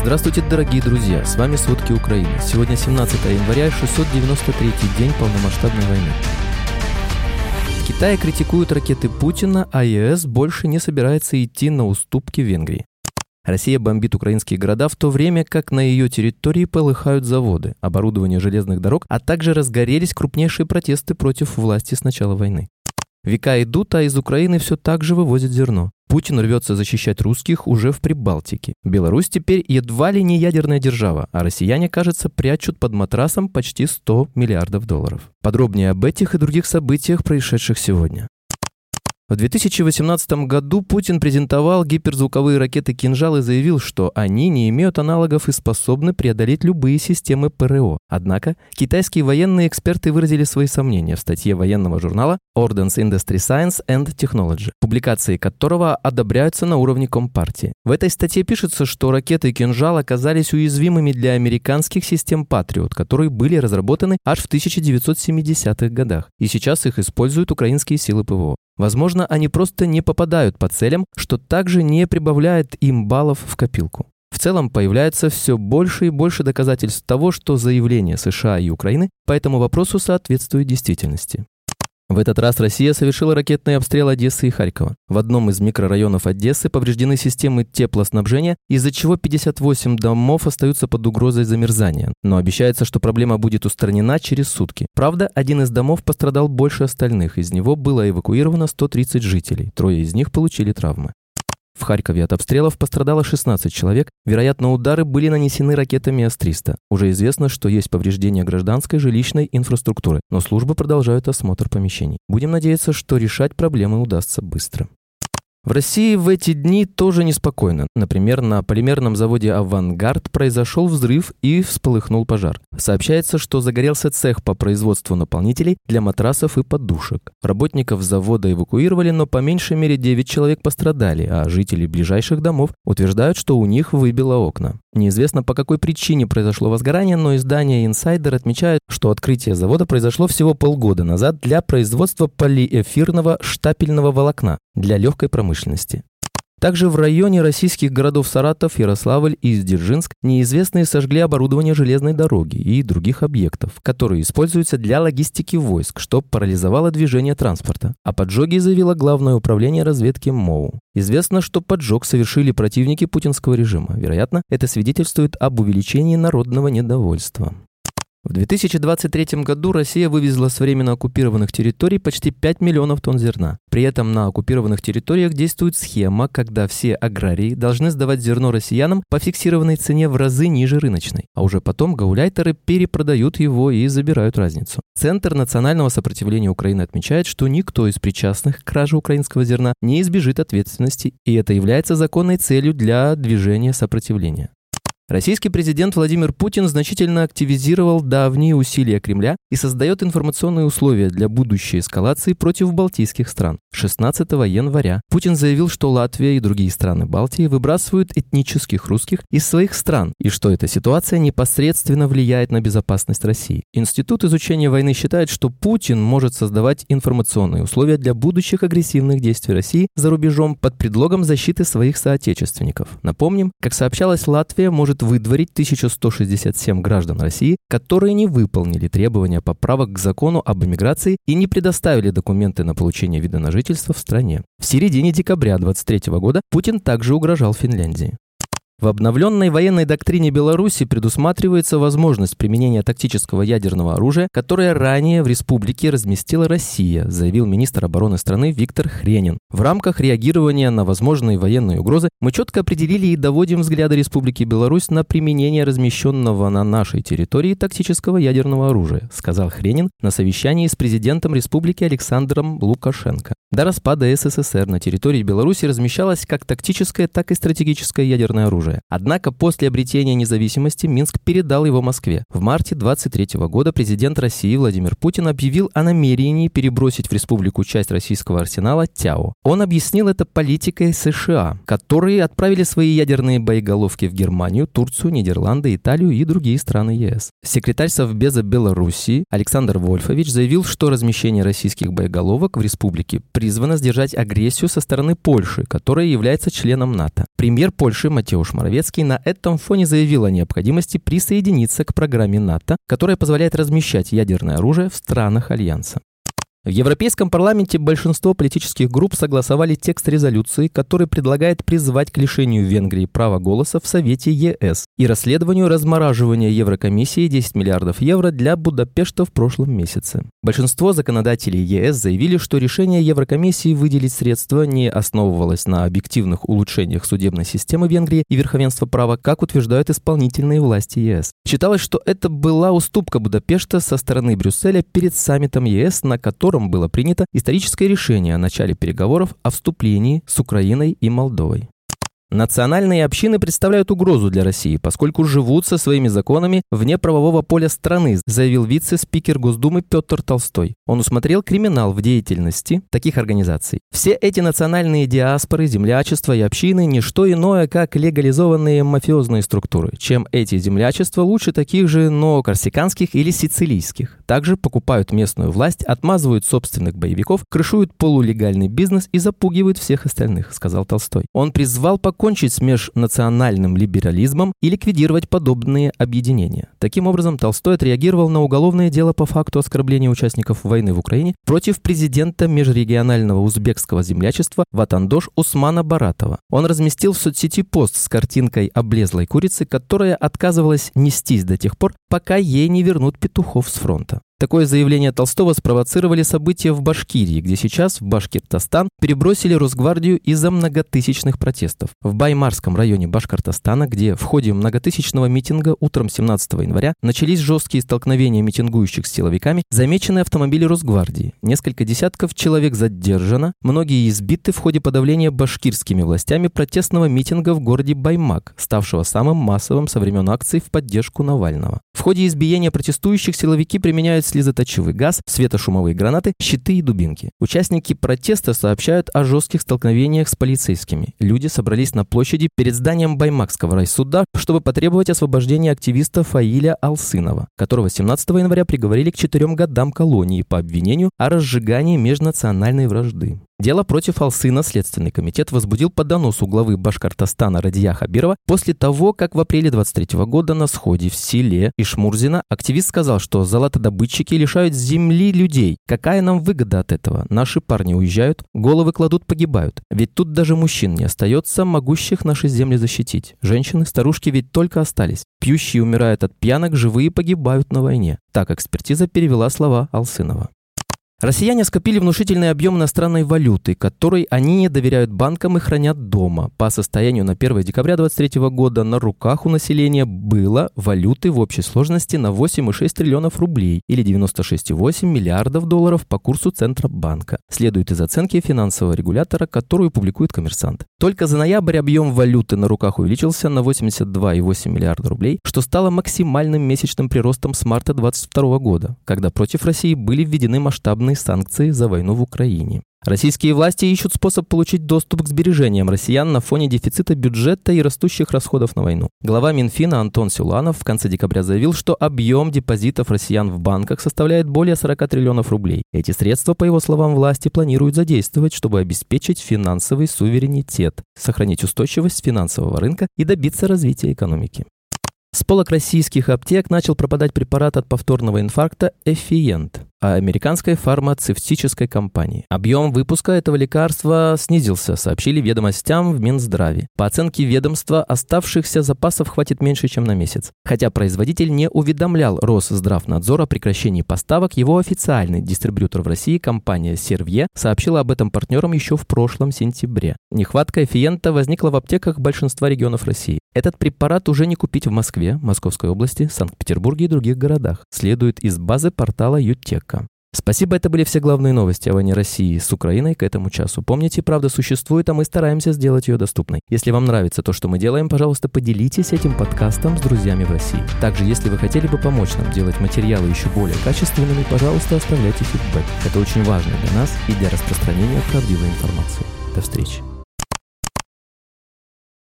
Здравствуйте, дорогие друзья! С вами «Сводки Украины». Сегодня 17 января, 693 день полномасштабной войны. В Китае критикуют ракеты Путина, а ЕС больше не собирается идти на уступки Венгрии. Россия бомбит украинские города в то время, как на ее территории полыхают заводы, оборудование железных дорог, а также разгорелись крупнейшие протесты против власти с начала войны. Века идут, а из Украины все так же вывозят зерно. Путин рвется защищать русских уже в Прибалтике. Беларусь теперь едва ли не ядерная держава, а россияне, кажется, прячут под матрасом почти 100 миллиардов долларов. Подробнее об этих и других событиях, происшедших сегодня. В 2018 году Путин презентовал гиперзвуковые ракеты «Кинжал» и заявил, что они не имеют аналогов и способны преодолеть любые системы ПРО. Однако китайские военные эксперты выразили свои сомнения в статье военного журнала Ordnance Industry Science and Technology, публикации которого одобряются на уровне Компартии. В этой статье пишется, что ракеты «Кинжал» оказались уязвимыми для американских систем «Патриот», которые были разработаны аж в 1970-х годах, и сейчас их используют украинские силы ПВО. Возможно, они просто не попадают по целям, что также не прибавляет им баллов в копилку. В целом появляется все больше и больше доказательств того, что заявление США и Украины по этому вопросу соответствуют действительности. В этот раз Россия совершила ракетный обстрел Одессы и Харькова. В одном из микрорайонов Одессы повреждены системы теплоснабжения, из-за чего 58 домов остаются под угрозой замерзания. Но обещается, что проблема будет устранена через сутки. Правда, один из домов пострадал больше остальных. Из него было эвакуировано 130 жителей. Трое из них получили травмы. В Харькове от обстрелов пострадало 16 человек. Вероятно, удары были нанесены ракетами С-300. Уже известно, что есть повреждения гражданской жилищной инфраструктуры, но службы продолжают осмотр помещений. Будем надеяться, что решать проблемы удастся быстро. В России в эти дни тоже неспокойно. Например, на полимерном заводе «Авангард» произошел взрыв и всполыхнул пожар. Сообщается, что загорелся цех по производству наполнителей для матрасов и подушек. Работников завода эвакуировали, но по меньшей мере 9 человек пострадали, а жители ближайших домов утверждают, что у них выбило окна. Неизвестно, по какой причине произошло возгорание, но издание Insider отмечает, что открытие завода произошло всего полгода назад для производства полиэфирного штапельного волокна для легкой промышленности. Также в районе российских городов Саратов, Ярославль и Дзержинск неизвестные сожгли оборудование железной дороги и других объектов, которые используются для логистики войск, что парализовало движение транспорта. О поджоге заявило Главное управление разведки МОУ. Известно, что поджог совершили противники путинского режима. Вероятно, это свидетельствует об увеличении народного недовольства. В 2023 году Россия вывезла с временно оккупированных территорий почти 5 миллионов тонн зерна. При этом на оккупированных территориях действует схема, когда все аграрии должны сдавать зерно россиянам по фиксированной цене в разы ниже рыночной, а уже потом гауляйтеры перепродают его и забирают разницу. Центр национального сопротивления Украины отмечает, что никто из причастных к краже украинского зерна не избежит ответственности, и это является законной целью для движения сопротивления. Российский президент Владимир Путин значительно активизировал давние усилия Кремля и создает информационные условия для будущей эскалации против балтийских стран. 16 января Путин заявил, что Латвия и другие страны Балтии выбрасывают этнических русских из своих стран и что эта ситуация непосредственно влияет на безопасность России. Институт изучения войны считает, что Путин может создавать информационные условия для будущих агрессивных действий России за рубежом под предлогом защиты своих соотечественников. Напомним, как сообщалось, Латвия может может выдворить 1167 граждан России, которые не выполнили требования поправок к закону об иммиграции и не предоставили документы на получение вида на жительство в стране. В середине декабря 2023 года Путин также угрожал Финляндии. В обновленной военной доктрине Беларуси предусматривается возможность применения тактического ядерного оружия, которое ранее в республике разместила Россия, заявил министр обороны страны Виктор Хренин. В рамках реагирования на возможные военные угрозы мы четко определили и доводим взгляды Республики Беларусь на применение размещенного на нашей территории тактического ядерного оружия, сказал Хренин на совещании с президентом республики Александром Лукашенко. До распада СССР на территории Беларуси размещалось как тактическое, так и стратегическое ядерное оружие оружия. Однако после обретения независимости Минск передал его Москве. В марте 23 года президент России Владимир Путин объявил о намерении перебросить в республику часть российского арсенала ТЯО. Он объяснил это политикой США, которые отправили свои ядерные боеголовки в Германию, Турцию, Нидерланды, Италию и другие страны ЕС. Секретарь Совбеза Белоруссии Александр Вольфович заявил, что размещение российских боеголовок в республике призвано сдержать агрессию со стороны Польши, которая является членом НАТО. Премьер Польши Матеуш Моровецкий на этом фоне заявил о необходимости присоединиться к программе НАТО, которая позволяет размещать ядерное оружие в странах Альянса. В Европейском парламенте большинство политических групп согласовали текст резолюции, который предлагает призвать к лишению Венгрии права голоса в Совете ЕС и расследованию размораживания Еврокомиссии 10 миллиардов евро для Будапешта в прошлом месяце. Большинство законодателей ЕС заявили, что решение Еврокомиссии выделить средства не основывалось на объективных улучшениях судебной системы Венгрии и верховенства права, как утверждают исполнительные власти ЕС. Считалось, что это была уступка Будапешта со стороны Брюсселя перед саммитом ЕС, на котором котором было принято историческое решение о начале переговоров о вступлении с Украиной и Молдовой. Национальные общины представляют угрозу для России, поскольку живут со своими законами вне правового поля страны, заявил вице-спикер Госдумы Петр Толстой. Он усмотрел криминал в деятельности таких организаций. Все эти национальные диаспоры, землячества и общины – не что иное, как легализованные мафиозные структуры. Чем эти землячества лучше таких же, но корсиканских или сицилийских. Также покупают местную власть, отмазывают собственных боевиков, крышуют полулегальный бизнес и запугивают всех остальных, сказал Толстой. Он призвал по покончить с межнациональным либерализмом и ликвидировать подобные объединения. Таким образом, Толстой отреагировал на уголовное дело по факту оскорбления участников войны в Украине против президента межрегионального узбекского землячества Ватандош Усмана Баратова. Он разместил в соцсети пост с картинкой облезлой курицы, которая отказывалась нестись до тех пор, пока ей не вернут петухов с фронта. Такое заявление Толстого спровоцировали события в Башкирии, где сейчас в Башкиртостан перебросили Росгвардию из-за многотысячных протестов. В Баймарском районе Башкортостана, где в ходе многотысячного митинга утром 17 января начались жесткие столкновения митингующих с силовиками, замечены автомобили Росгвардии. Несколько десятков человек задержано, многие избиты в ходе подавления башкирскими властями протестного митинга в городе Баймак, ставшего самым массовым со времен акций в поддержку Навального. Ходе избиения протестующих силовики применяют слезоточивый газ, светошумовые гранаты, щиты и дубинки. Участники протеста сообщают о жестких столкновениях с полицейскими. Люди собрались на площади перед зданием Баймакского райсуда, чтобы потребовать освобождения активиста Фаиля Алсынова, которого 17 января приговорили к четырем годам колонии по обвинению о разжигании межнациональной вражды. Дело против Алсына Следственный комитет возбудил по доносу главы Башкортостана Радия Хабирова после того, как в апреле 23 года на сходе в селе Ишмурзина активист сказал, что золотодобытчики лишают земли людей. Какая нам выгода от этого? Наши парни уезжают, головы кладут, погибают. Ведь тут даже мужчин не остается, могущих наши земли защитить. Женщины, старушки ведь только остались. Пьющие умирают от пьянок, живые погибают на войне. Так экспертиза перевела слова Алсынова. Россияне скопили внушительный объем иностранной валюты, которой они не доверяют банкам и хранят дома. По состоянию на 1 декабря 2023 года на руках у населения было валюты в общей сложности на 8,6 триллионов рублей или 96,8 миллиардов долларов по курсу Центробанка. Следует из оценки финансового регулятора, которую публикует коммерсант. Только за ноябрь объем валюты на руках увеличился на 82,8 миллиарда рублей, что стало максимальным месячным приростом с марта 2022 года, когда против России были введены масштабные санкции за войну в Украине. Российские власти ищут способ получить доступ к сбережениям россиян на фоне дефицита бюджета и растущих расходов на войну. Глава Минфина Антон Силанов в конце декабря заявил, что объем депозитов россиян в банках составляет более 40 триллионов рублей. Эти средства, по его словам, власти планируют задействовать, чтобы обеспечить финансовый суверенитет, сохранить устойчивость финансового рынка и добиться развития экономики. С полок российских аптек начал пропадать препарат от повторного инфаркта «Эфиент» американской фармацевтической компании. Объем выпуска этого лекарства снизился, сообщили ведомостям в Минздраве. По оценке ведомства, оставшихся запасов хватит меньше, чем на месяц. Хотя производитель не уведомлял Росздравнадзор о прекращении поставок, его официальный дистрибьютор в России, компания Сервье, сообщила об этом партнерам еще в прошлом сентябре. Нехватка эфиента возникла в аптеках большинства регионов России. Этот препарат уже не купить в Москве, Московской области, Санкт-Петербурге и других городах, следует из базы портала Ютек. Спасибо, это были все главные новости о войне России с Украиной к этому часу. Помните, правда существует, а мы стараемся сделать ее доступной. Если вам нравится то, что мы делаем, пожалуйста, поделитесь этим подкастом с друзьями в России. Также, если вы хотели бы помочь нам делать материалы еще более качественными, пожалуйста, оставляйте фидбэк. Это очень важно для нас и для распространения правдивой информации. До встречи.